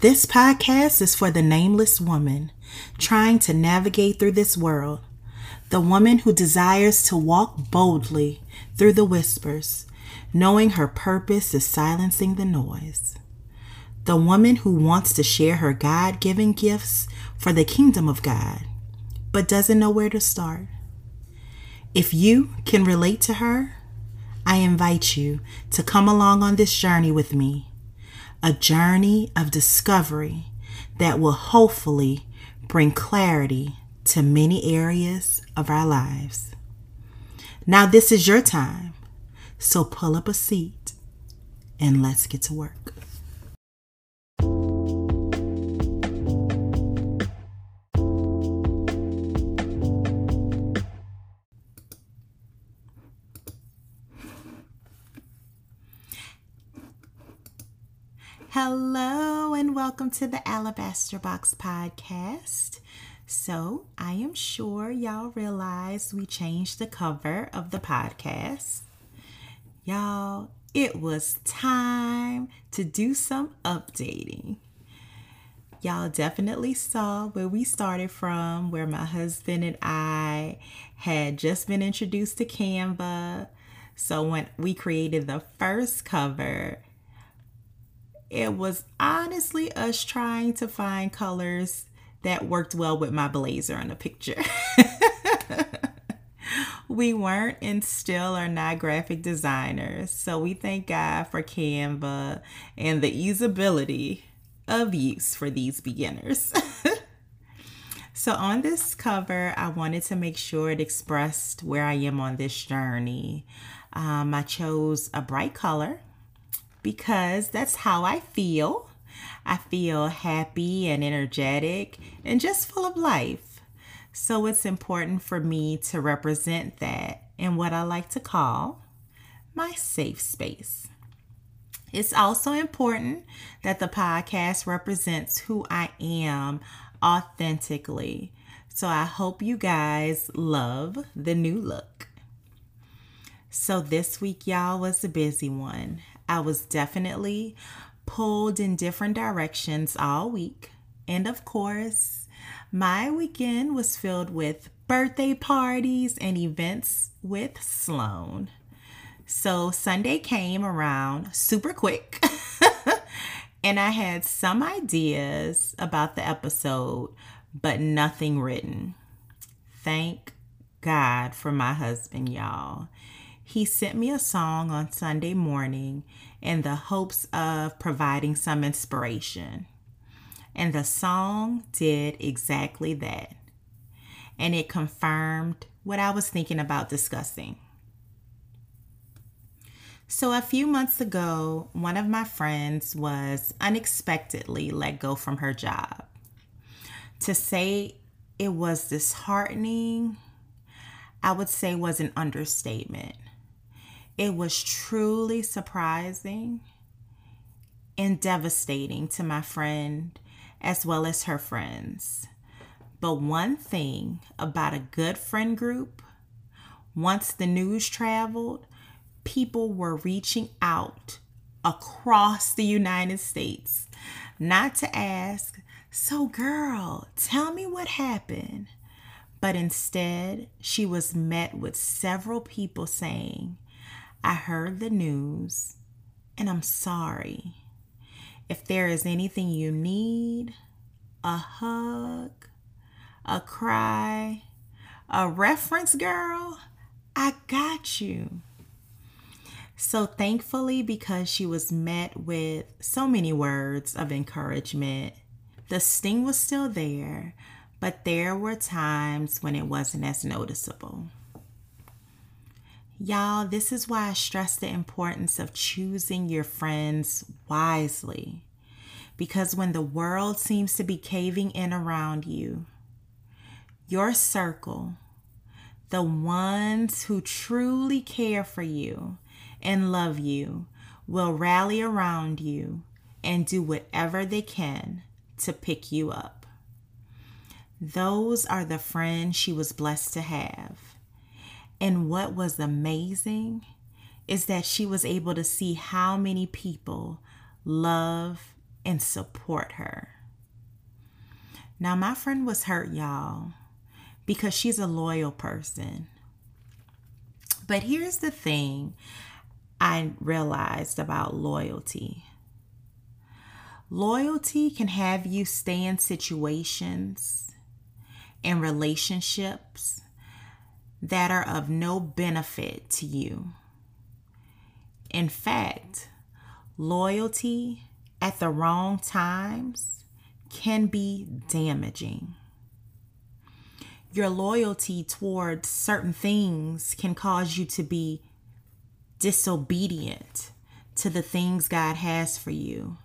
This podcast is for the nameless woman trying to navigate through this world, the woman who desires to walk boldly through the whispers, knowing her purpose is silencing the noise, the woman who wants to share her God given gifts for the kingdom of God, but doesn't know where to start. If you can relate to her, I invite you to come along on this journey with me, a journey of discovery that will hopefully bring clarity to many areas of our lives. Now, this is your time, so pull up a seat and let's get to work. Welcome to the Alabaster Box Podcast. So, I am sure y'all realize we changed the cover of the podcast. Y'all, it was time to do some updating. Y'all definitely saw where we started from, where my husband and I had just been introduced to Canva. So, when we created the first cover, it was honestly us trying to find colors that worked well with my blazer in the picture. we weren't and still are not graphic designers, so we thank God for Canva and the usability of use for these beginners. so, on this cover, I wanted to make sure it expressed where I am on this journey. Um, I chose a bright color because that's how I feel. I feel happy and energetic and just full of life. So it's important for me to represent that in what I like to call my safe space. It's also important that the podcast represents who I am authentically. So I hope you guys love the new look. So this week, y'all, was a busy one. I was definitely pulled in different directions all week. And of course, my weekend was filled with birthday parties and events with Sloan. So Sunday came around super quick. and I had some ideas about the episode, but nothing written. Thank God for my husband, y'all he sent me a song on Sunday morning in the hopes of providing some inspiration. And the song did exactly that. And it confirmed what I was thinking about discussing. So, a few months ago, one of my friends was unexpectedly let go from her job. To say it was disheartening, I would say was an understatement. It was truly surprising and devastating to my friend as well as her friends. But one thing about a good friend group, once the news traveled, people were reaching out across the United States, not to ask, So, girl, tell me what happened. But instead, she was met with several people saying, I heard the news and I'm sorry. If there is anything you need, a hug, a cry, a reference, girl, I got you. So thankfully, because she was met with so many words of encouragement, the sting was still there, but there were times when it wasn't as noticeable. Y'all, this is why I stress the importance of choosing your friends wisely. Because when the world seems to be caving in around you, your circle, the ones who truly care for you and love you, will rally around you and do whatever they can to pick you up. Those are the friends she was blessed to have. And what was amazing is that she was able to see how many people love and support her. Now, my friend was hurt, y'all, because she's a loyal person. But here's the thing I realized about loyalty loyalty can have you stay in situations and relationships that are of no benefit to you. In fact, loyalty at the wrong times can be damaging. Your loyalty towards certain things can cause you to be disobedient to the things God has for you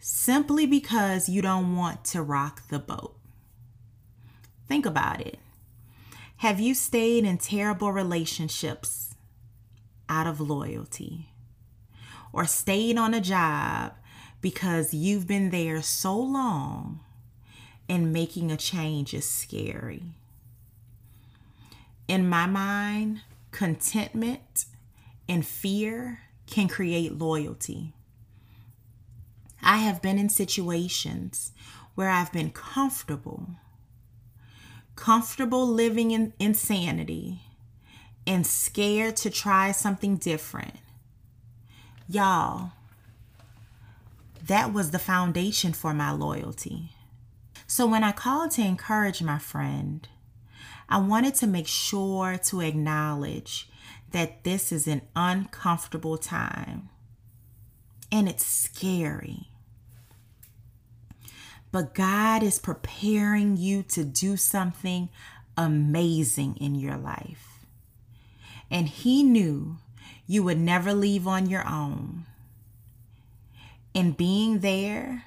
simply because you don't want to rock the boat. Think about it. Have you stayed in terrible relationships out of loyalty? Or stayed on a job because you've been there so long and making a change is scary? In my mind, contentment and fear can create loyalty. I have been in situations where I've been comfortable comfortable living in insanity and scared to try something different. Y'all, that was the foundation for my loyalty. So when I called to encourage my friend, I wanted to make sure to acknowledge that this is an uncomfortable time and it's scary. But God is preparing you to do something amazing in your life. And He knew you would never leave on your own. And being there,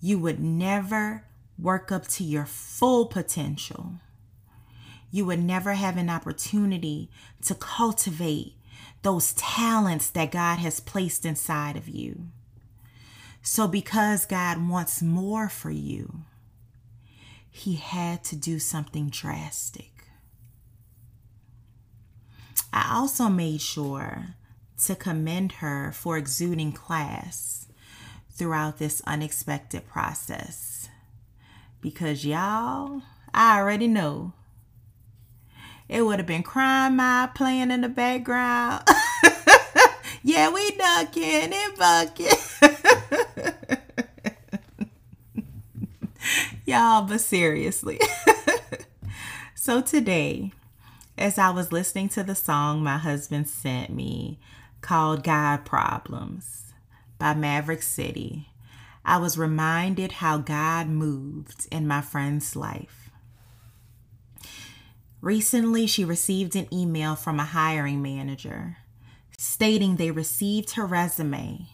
you would never work up to your full potential. You would never have an opportunity to cultivate those talents that God has placed inside of you. So, because God wants more for you, He had to do something drastic. I also made sure to commend her for exuding class throughout this unexpected process. Because, y'all, I already know it would have been crime mob playing in the background. yeah, we ducking and bucking. Y'all, but seriously. so today, as I was listening to the song my husband sent me called God Problems by Maverick City, I was reminded how God moved in my friend's life. Recently, she received an email from a hiring manager stating they received her resume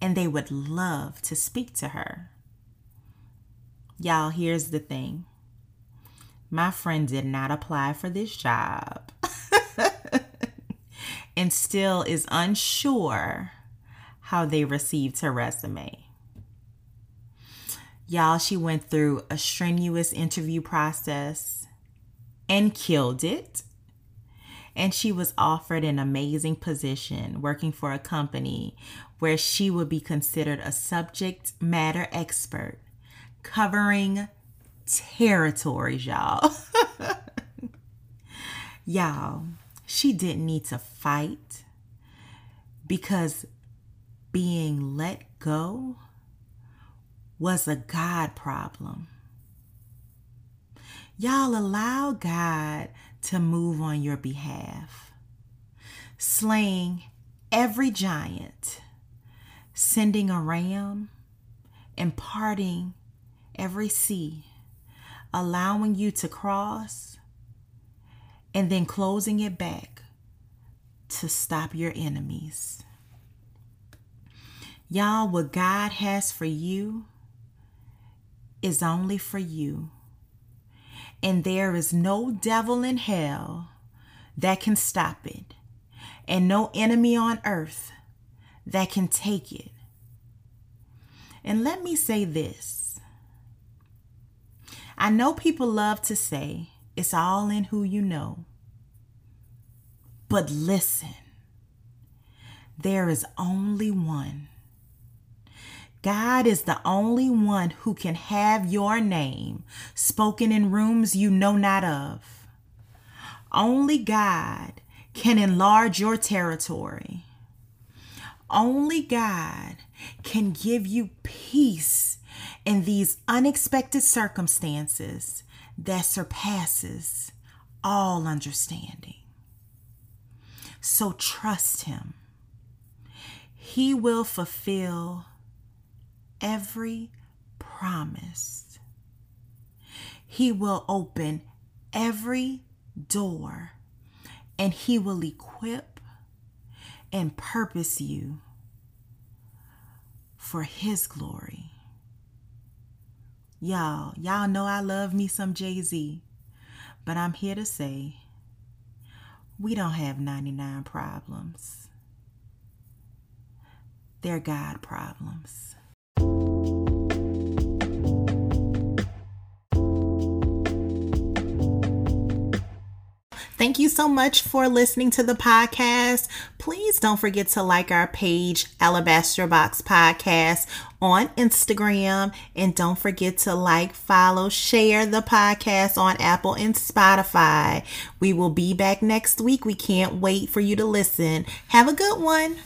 and they would love to speak to her. Y'all, here's the thing my friend did not apply for this job and still is unsure how they received her resume. Y'all, she went through a strenuous interview process and killed it. And she was offered an amazing position working for a company where she would be considered a subject matter expert covering territories, y'all. y'all, she didn't need to fight because being let go was a God problem. Y'all allow God to move on your behalf, slaying every giant, sending a ram, and parting every sea, allowing you to cross and then closing it back to stop your enemies. Y'all, what God has for you is only for you. And there is no devil in hell that can stop it, and no enemy on earth that can take it. And let me say this I know people love to say it's all in who you know. But listen, there is only one. God is the only one who can have your name spoken in rooms you know not of. Only God can enlarge your territory. Only God can give you peace in these unexpected circumstances that surpasses all understanding. So trust Him. He will fulfill every promise. He will open every door and He will equip and purpose you for His glory. Y'all, y'all know I love me some Jay Z, but I'm here to say we don't have 99 problems. They're God problems. Thank you so much for listening to the podcast. Please don't forget to like our page, Alabaster Box Podcast, on Instagram. And don't forget to like, follow, share the podcast on Apple and Spotify. We will be back next week. We can't wait for you to listen. Have a good one.